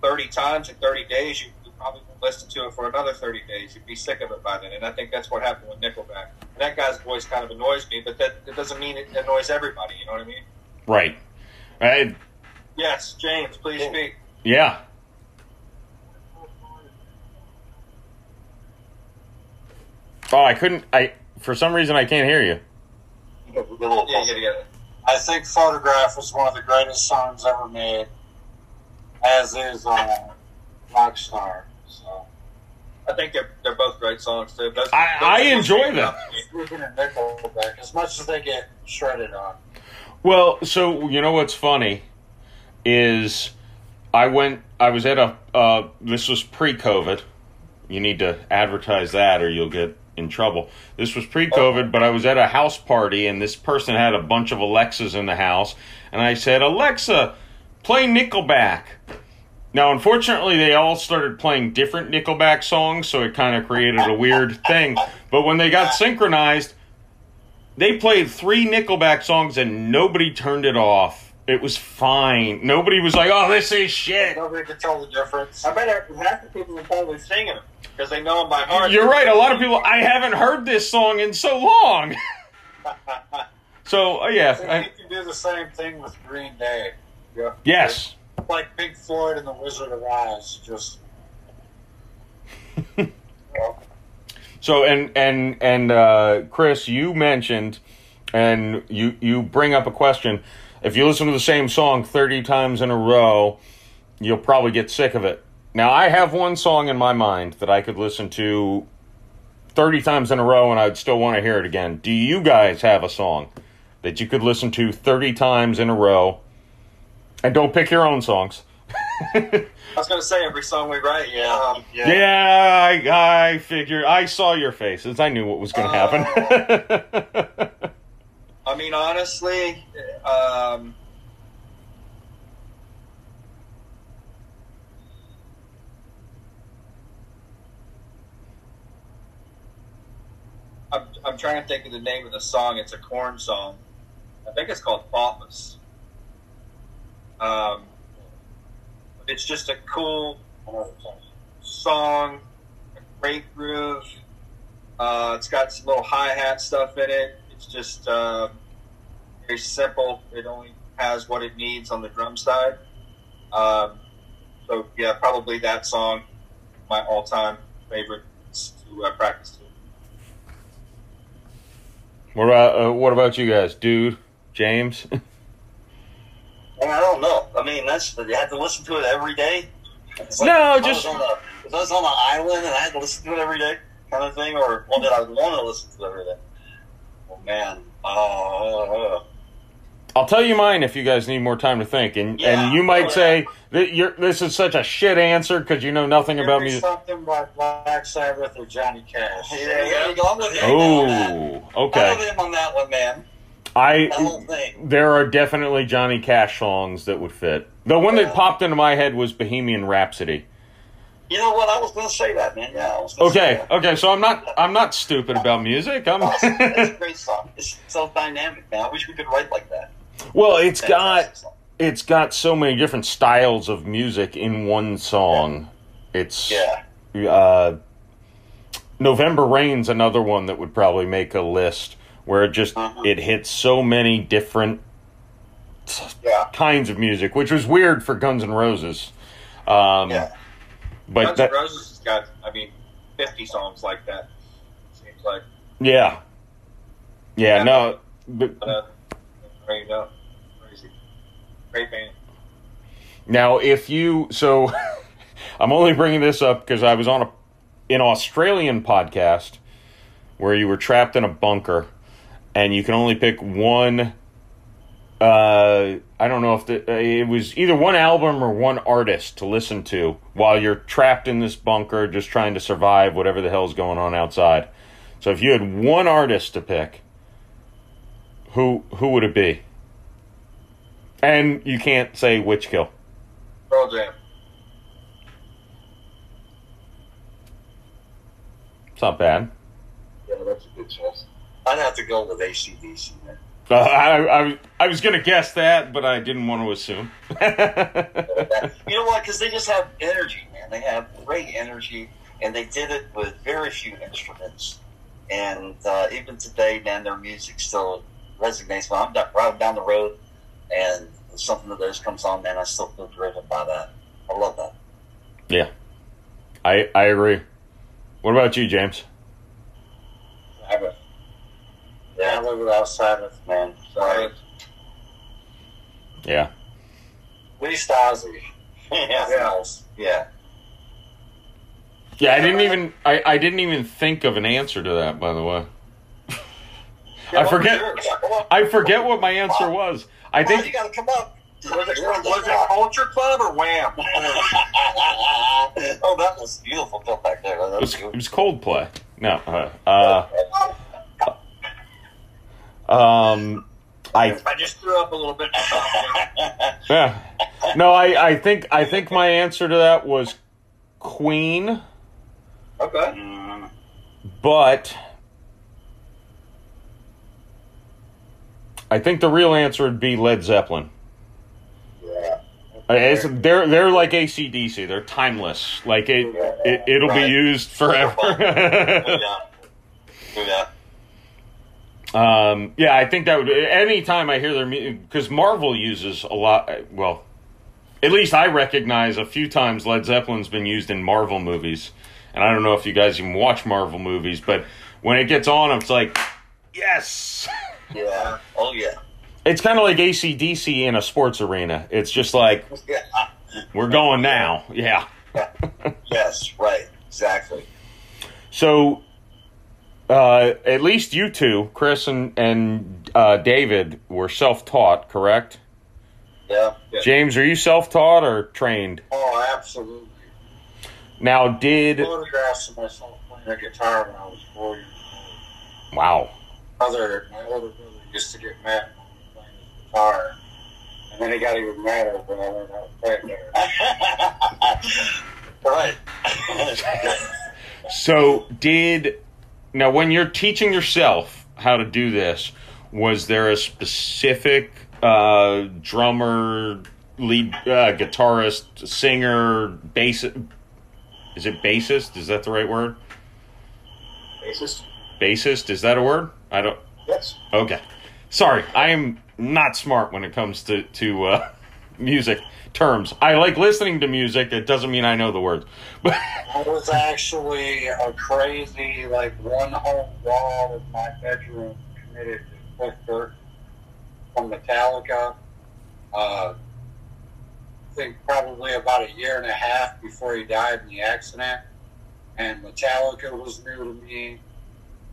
thirty times in thirty days. You, you probably won't listen to it for another thirty days. You'd be sick of it by then. And I think that's what happened with Nickelback. That guy's voice kind of annoys me, but that, that doesn't mean it annoys everybody. You know what I mean? Right. I, Yes, James, please speak. yeah. Oh, I couldn't. I for some reason I can't hear you. Get a little Yeah, yeah, yeah. I think Photograph is one of the greatest songs ever made, as is uh, Rockstar. So, I think they're, they're both great songs too. Those, I- those I enjoy them. out to me. speaking of Nickelback, as much as they get shredded on, Well, so you know what's funny is I went. I was at a. Uh, this was pre-COVID. You need to advertise that, or you'll get in trouble. This was pre-COVID, but I was at a house party, and this person had a bunch of Alexas in the house, and I said, "Alexa, play Nickelback. Now, unfortunately, they all started playing different Nickelback songs, so it kind of created a weird thing. But when they got synchronized, they played three Nickelback songs and nobody turned it off. It was fine. Nobody was like, "Oh, this is shit." Nobody can tell the difference. I bet half the people are probably singing them because they know them by heart. You're right. A lot of people. I haven't heard this song in so long. *laughs* so uh, yeah, See, I, you can do the same thing with Green Day. Yeah. yes. Like Pink Floyd and the Wizard of Oz. Just *laughs* So and and and uh, Chris, you mentioned, and you you bring up a question. If you listen to the same song thirty times in a row, you'll probably get sick of it. Now, I have one song in my mind that I could listen to thirty times in a row, and I'd still want to hear it again. Do you guys have a song that you could listen to thirty times in a row? And don't pick your own songs. *laughs* I was going to say every song we write. Yeah. Um, Yeah. Yeah, I, I figured. I saw your faces. I knew what was going to happen. *laughs* I mean, honestly, um, I'm, I'm trying to think of the name of the song. It's a Korn song. I think it's called Thoughtless. Um, it's just a cool song, a great groove. Uh, it's got some little hi hat stuff in it. It's just uh, very simple. It only has what it needs on the drum side. Um, so yeah, probably that song, my all time favorite to uh, practice to. what about uh, what about you guys, dude? James? *laughs* And I don't know. I mean, that's you had to listen to it every day. It's No, if I just- was on the, if I was on the island and I had to listen to it every day, kind of thing, or one that I would want to listen to every day. Oh man, oh, I'll tell you mine if you guys need more time to think, and Yeah. and you might Oh, yeah. say that you're this is such a shit answer because you know nothing Give about me music. something by Black Sabbath or Johnny Cash. yeah, there you go. I'm with you on that. Oh, I'm okay. with him on that one, man. I That whole thing. there are definitely Johnny Cash songs that would fit. The one that popped into my head was Bohemian Rhapsody. You know what? I was going to say that, man. Yeah, I was gonna Okay, Say that. okay, so I'm not I'm not stupid about music. I'm Awesome. That's a great *laughs* song. It's so dynamic, man. I wish we could write like that. well, it's got it's got so many different styles of music in one song. It's Yeah. uh, November Rain's another one that would probably make a list where it just Uh-huh. it hits so many different Yeah. kinds of music, which was weird for Guns N' Roses. Um, Yeah. But Guns that, N' Roses has got, I mean, 50 songs like that. Seems like. yeah, yeah, Yeah. no, but Uh, uh, crazy. Great band. Now, if you so, *laughs* I'm only bringing this up because I was on a an Australian podcast where you were trapped in a bunker, and you can only pick one. Uh, I don't know if the, it was either one album or one artist to listen to while you're trapped in this bunker, just trying to survive whatever the hell's going on outside. So, if you had one artist to pick, who who would it be? And you can't say Witchkill. Pearl Jam. It's not bad. Yeah, that's a good choice. I'd have to go with ACDC. Uh, I, I, I was going to guess that, but I didn't want to assume. *laughs* You know what? Because they just have energy, man. They have great energy, and they did it with very few instruments. And uh, even today, man, their music still resonates. When I'm driving down the road and something of theirs comes on, man, I still feel driven by that. I love that. yeah, I I agree. What about you, James? Sabbath. Yeah, Can't live without Sabbath. man. Sorry. Sorry. Yeah, Lee Stasi. yeah. *laughs* Yeah. yeah. yeah. I didn't even I, I didn't even think of an answer to that. By the way, I forget I forget what my answer was. I I think you got to come up. Was it, was it Culture Club or Wham? *laughs* oh, that was beautiful. Back there. That it was was, it was Coldplay. No, uh, uh, um, I I just threw up a little bit. *laughs* yeah. no, I, I think I think my answer to that was Queen, Okay. But I think the real answer would be Led Zeppelin. yeah. It's, they're they're like ACDC. They're timeless. Like it, it it'll Right. be used forever. *laughs* yeah. *laughs* Yeah. Um, yeah, I think that would. Anytime I hear their music, because Marvel uses a lot. Well, at least I recognize a few times Led Zeppelin's been used in Marvel movies, and I don't know if you guys even watch Marvel movies, but when it gets on, it's like, yes. *laughs* Yeah. Oh yeah. It's kind of like ACDC in a sports arena. It's just like *laughs* Yeah. we're going now. Yeah. *laughs* Yes. Right. Exactly. So, uh, at least you two, Chris and and uh, David, were self-taught, correct? Yeah. Yeah. James, are you self-taught or trained? Oh, absolutely. Now, did Photographs of myself playing the guitar when I was four years old. wow? Brother, my older brother used to get mad when I was playing his guitar, and then he got even madder when I learned how to play it better. *laughs* right. So, did now when you're teaching yourself how to do this, was there a specific uh, drummer, lead uh, guitarist, singer, bass? Is it bassist? Is that the right word? Bassist. Bassist? Is that a word? I don't. Yes. Okay. Sorry, I am not smart when it comes to to uh, music terms. I like listening to music. It doesn't mean I know the words. *laughs* But I was actually a crazy, like, one whole wall of my bedroom committed to Cliff from Metallica. Uh, I think probably about a year and a half before he died in the accident. And Metallica was new to me,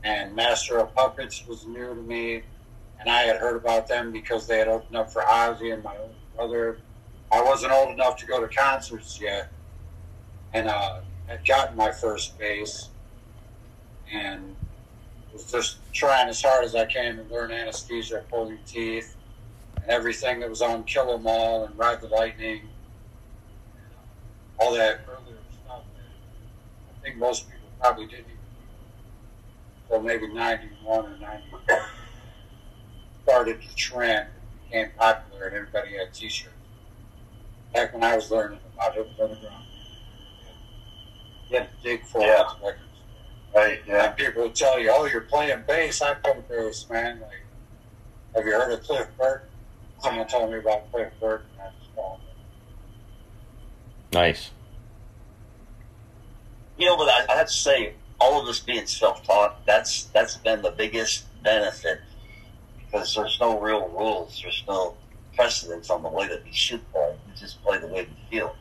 and Master of Puppets was new to me. And I had heard about them because they had opened up for Ozzy and my older brother. I wasn't old enough to go to concerts yet. And uh, had gotten my first bass and was just trying as hard as I can to learn anesthesia, pulling teeth, and everything that was on Kill 'Em All and Ride the Lightning, all that earlier stuff I think most people probably didn't even so maybe 91 or 92 started to trend, became popular, and everybody had t-shirts. Back when I was learning about it, underground. You had to dig for Yeah. it. Like, Right. Yeah. and people would tell you, "Oh, you're playing bass. I play bass, man." Like, have you heard of Cliff Burton? Someone told me about Cliff Burton. I just called him. nice. You know, but I, I have to say, all of us being self-taught, that's that's been the biggest benefit because there's no real rules. There's no precedence on the way that we should play. We just play the way we feel,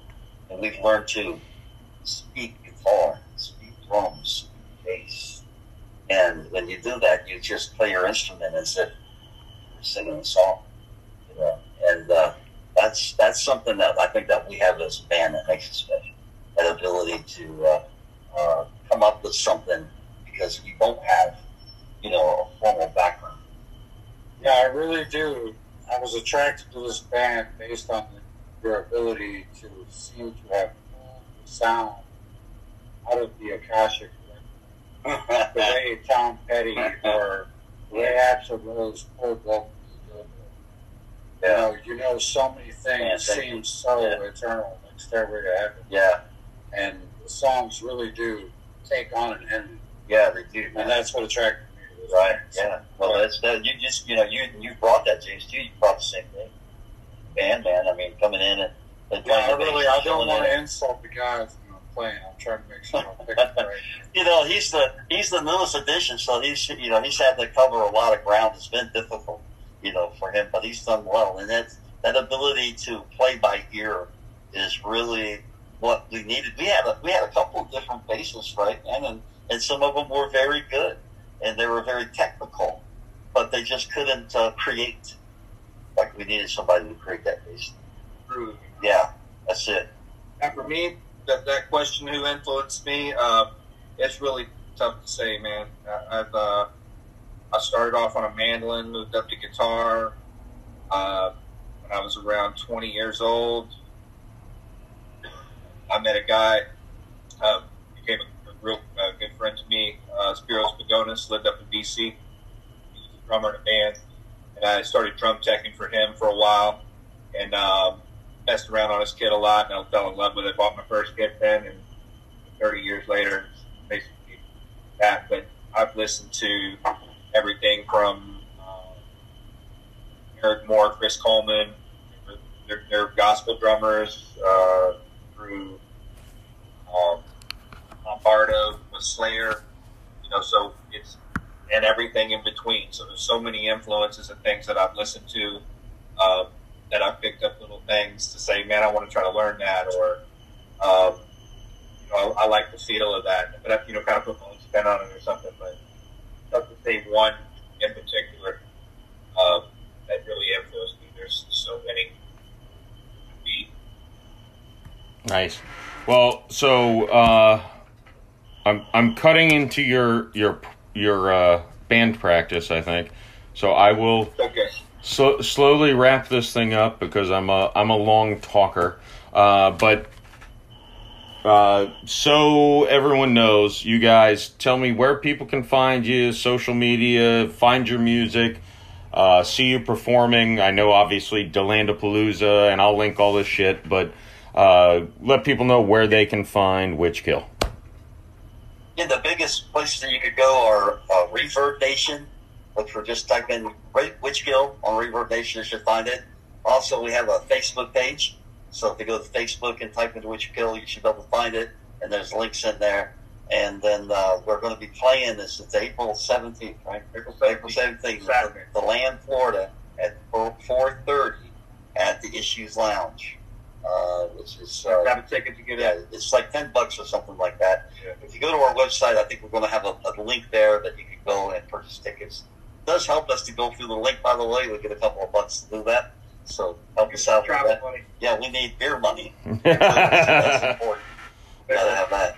and we've learned to speak guitar, speak drums, speak bass, and when you do that, you just play your instrument as if you're singing a song. You know, and uh, that's that's something that I think that we have as a band that makes us special. That ability to uh, uh, come up with something because we don't have, you know, a formal background. Yeah, I really do. I was attracted to this band based on their ability to seem to have sound out of the Akashic *laughs* the way Tom Petty or the way Axl Rose pulled vocals. You know, you know, so many things thank seem so Yeah. eternal, like Stairway to Heaven, yeah, and the songs really do take on an ending, yeah, they do. and Man. that's what attracted me to this. Right. Yeah. Well, that's that. You just, you know, you you brought that, James. Too. You brought the same thing. Band, man. I mean, coming in and, and Yeah, I really, I don't want to insult the guys when I'm playing. I'm trying to make sure I'm picking right. *laughs* you know, he's the he's the newest addition, so he's you know he's had to cover a lot of ground. It's been difficult, you know, for him, but he's done well, and that that ability to play by ear is really what we needed. We had a we had a couple of different bases, right, and and, and some of them were very good, and they were very technical, but they just couldn't uh, create like we needed somebody to create that. True. Yeah, that's it. And for me, that, that question, who influenced me, uh, it's really tough to say, man. I, I've uh, I started off on a mandolin, moved up to guitar. Uh, when I was around 20 years old, I met a guy, um, became a real uh, good friend to me. Uh, Spiros Pagonis lived up in D.C. He was a drummer in a band, and I started drum teching for him for a while, and um, messed around on his kit a lot, and I fell in love with it. Bought my first kit then, and 30 years later, basically that. But I've listened to everything from uh, Eric Moore, Chris Coleman, they're, gospel drummers uh, through um, Lombardo Slayer, you know, so it's and everything in between. So there's so many influences and things that I've listened to uh, that I've picked up little things to say, man, I want to try to learn that, or um, you know, I, I like the feel of that, but I, you know, kind of put my own spin on it or something. But tough to say one in particular uh, that really influenced me. There's so many. Nice. Well, so uh, I'm I'm cutting into your your your uh, band practice. I think so. I will Okay. sl- slowly wrap this thing up because I'm a I'm a long talker. Uh, but uh, so everyone knows, you guys tell me where people can find you, social media, find your music, uh, see you performing. I know obviously Delandapalooza, and I'll link all this shit, but uh, let people know where they can find Witchkill. Yeah, the biggest places that you could go are uh, Reverb Nation, which we're just type in Wi- Witchkill on Reverb Nation, you should find it. Also, we have a Facebook page, so if you go to Facebook and type in Witchkill, you should be able to find it, and there's links in there. And then uh, we're going to be playing this. It's April 17th, right? April April 17th, Saturday. DeLand, Florida, at 4:30 at the Issues Lounge, uh, which is uh, Got a ticket to get yeah, in. it's like ten bucks or something like that. Yeah. If you go to our website, I think we're going to have a, a link there that you can go and purchase tickets. It does help us to go through the link, by the way. We get a couple of bucks to do that, so help us out with that. money. Yeah, we need beer money. *laughs* That's important. We gotta have that.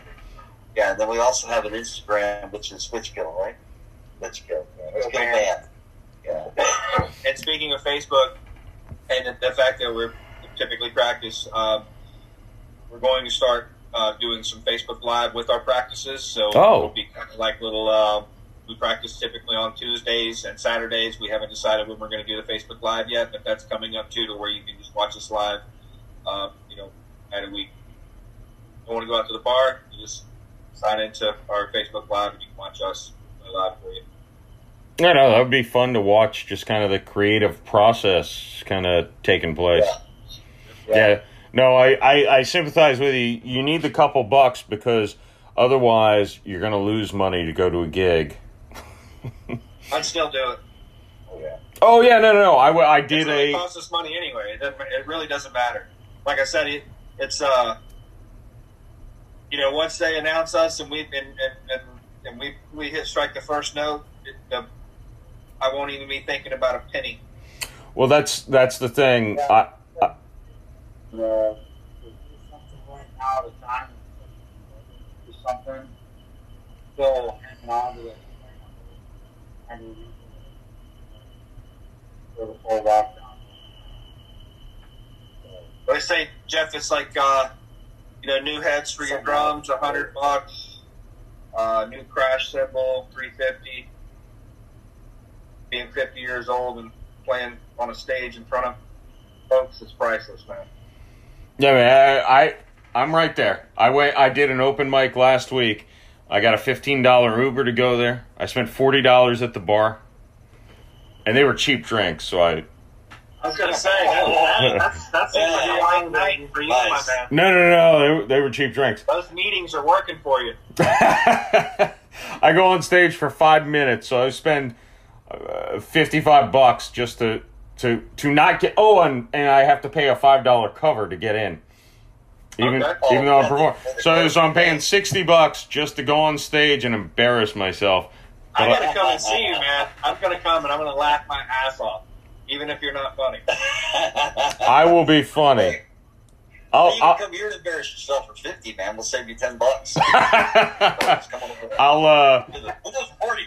Yeah, and then we also have an Instagram, which is Witchkill, right? Witchkill. Yeah, Witchkill Band. Yeah. *coughs* And speaking of Facebook, and the, the fact that we're typically practice, um, we're going to start uh, doing some Facebook Live with our practices. So Oh. it'll be kind of like little. Uh, we practice typically on Tuesdays and Saturdays. We haven't decided when we're going to do the Facebook Live yet, but that's coming up too, to where you can just watch us live. Uh, you know, at a week. Don't want to go out to the bar? You just sign into our Facebook Live and you can watch us live for you. I know that would be fun to watch. Just kind of the creative process kind of taking place. Yeah. No, I, I, I sympathize with you. You need the couple bucks because otherwise you're going to lose money to go to a gig. *laughs* I'd still do it. Oh yeah, Oh, yeah, no, no, no. I, w- I I did going a. to cost us money anyway. It, it really doesn't matter. Like I said, it, it's uh, you know, once they announce us and we and and, and, and we we hit strike the first note, it, the, I won't even be thinking about a penny. Well, that's that's the thing. I, If there's something right now, the time is something still hanging on to it. And we for the full lockdown. I say, Jeff, it's like uh, you know, new heads for your drums, a hundred bucks. Uh, new crash cymbal, three fifty. Being fifty years old and playing on a stage in front of folks is priceless, man. Yeah, man, I, I I'm right there. I went. I did an open mic last week. I got a fifteen dollar Uber to go there. I spent forty dollars at the bar, and they were cheap drinks. So I I was gonna say that, that's *laughs* that's Yeah. a long night for you, my man. no no no no. They, were- they were cheap drinks. Those meetings are working for you. *laughs* I go on stage for five minutes, so I spend uh, fifty-five bucks just to to to not get. Oh, and and I have to pay a five dollar cover to get in. Even Okay. even though I'm Oh, performing, so so I'm paying sixty bucks just to go on stage and embarrass myself. I gotta come and see you, man. I'm gonna come and I'm gonna laugh my ass off, even if you're not funny. *laughs* I will be funny. I'll, you can I'll, come here and embarrass yourself for fifty, man. We'll save you ten bucks. *laughs* Come on over. I'll uh, We'll forty.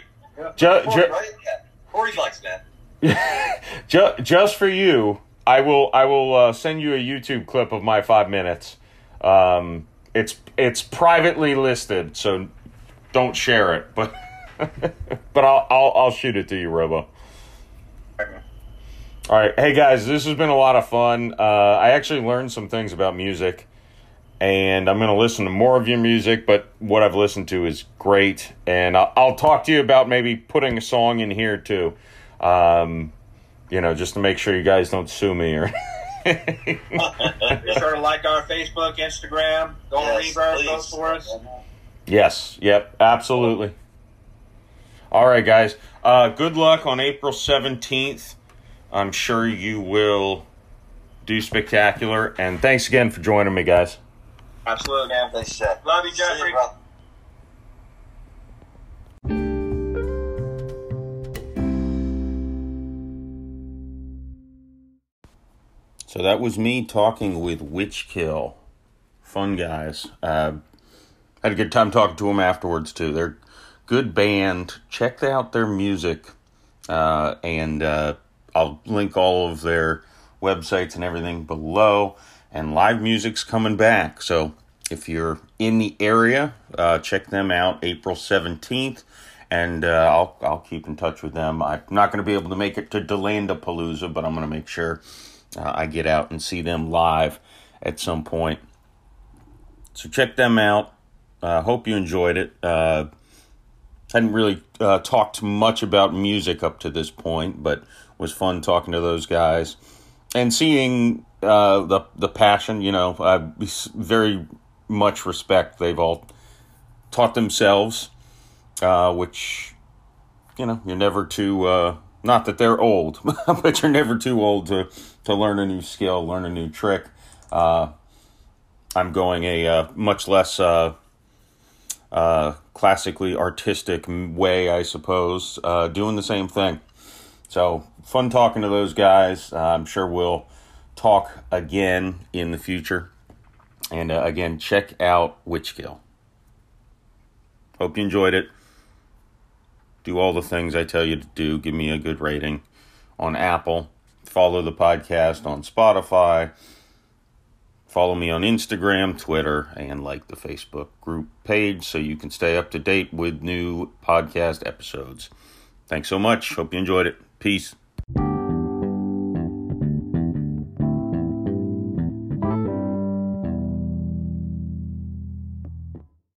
ju- Forty, ju- right? Yeah. Forty bucks, man. *laughs* Ju- just for you, I will I will uh, send you a YouTube clip of my five minutes. Um, it's it's privately listed, so don't share it. But *laughs* but I'll I'll I'll shoot it to you, Robo. All right, hey guys, this has been a lot of fun. Uh, I actually learned some things about music, and I'm going to listen to more of your music. But what I've listened to is great, and I'll, I'll talk to you about maybe putting a song in here too. Um, you know, just to make sure you guys don't sue me or. *laughs* Be sure to like our Facebook, Instagram. Go on Yes, Reverb, please. for us. Yes. Yep. Absolutely. All right, guys. Uh, good luck on April seventeenth. I'm sure you will do spectacular. And thanks again for joining me, guys. Absolutely, man. Thanks, Jeff. Love you, See you, Jeffrey. So that was me talking with Witchkill. Fun guys. Uh, had a good time talking to them afterwards too. They're good band. Check out their music, uh, and uh, I'll link all of their websites and everything below. And live music's coming back, so if you're in the area, uh, check them out. April seventeenth. And uh, I'll I'll keep in touch with them. I'm not going to be able to make it to Delandapalooza, but I'm going to make sure uh, I get out and see them live at some point. So check them out. Uh, hope you enjoyed it. Uh, hadn't really uh, talked much about music up to this point, but was fun talking to those guys and seeing uh, the the passion. You know, I very much respect. They've all taught themselves, uh, which you know you're never too. Not that they're old, *laughs* but you're never too old to to learn a new skill, learn a new trick. Uh, I'm going a uh, much less uh, uh, classically artistic way, I suppose, uh, doing the same thing. So fun talking to those guys. Uh, I'm sure we'll talk again in the future. And again, check out Witchkill. Hope you enjoyed it. Do all the things I tell you to do. Give me a good rating on Apple. Follow the podcast on Spotify. Follow me on Instagram, Twitter, and like the Facebook group page so you can stay up to date with new podcast episodes. Thanks so much. Hope you enjoyed it. Peace.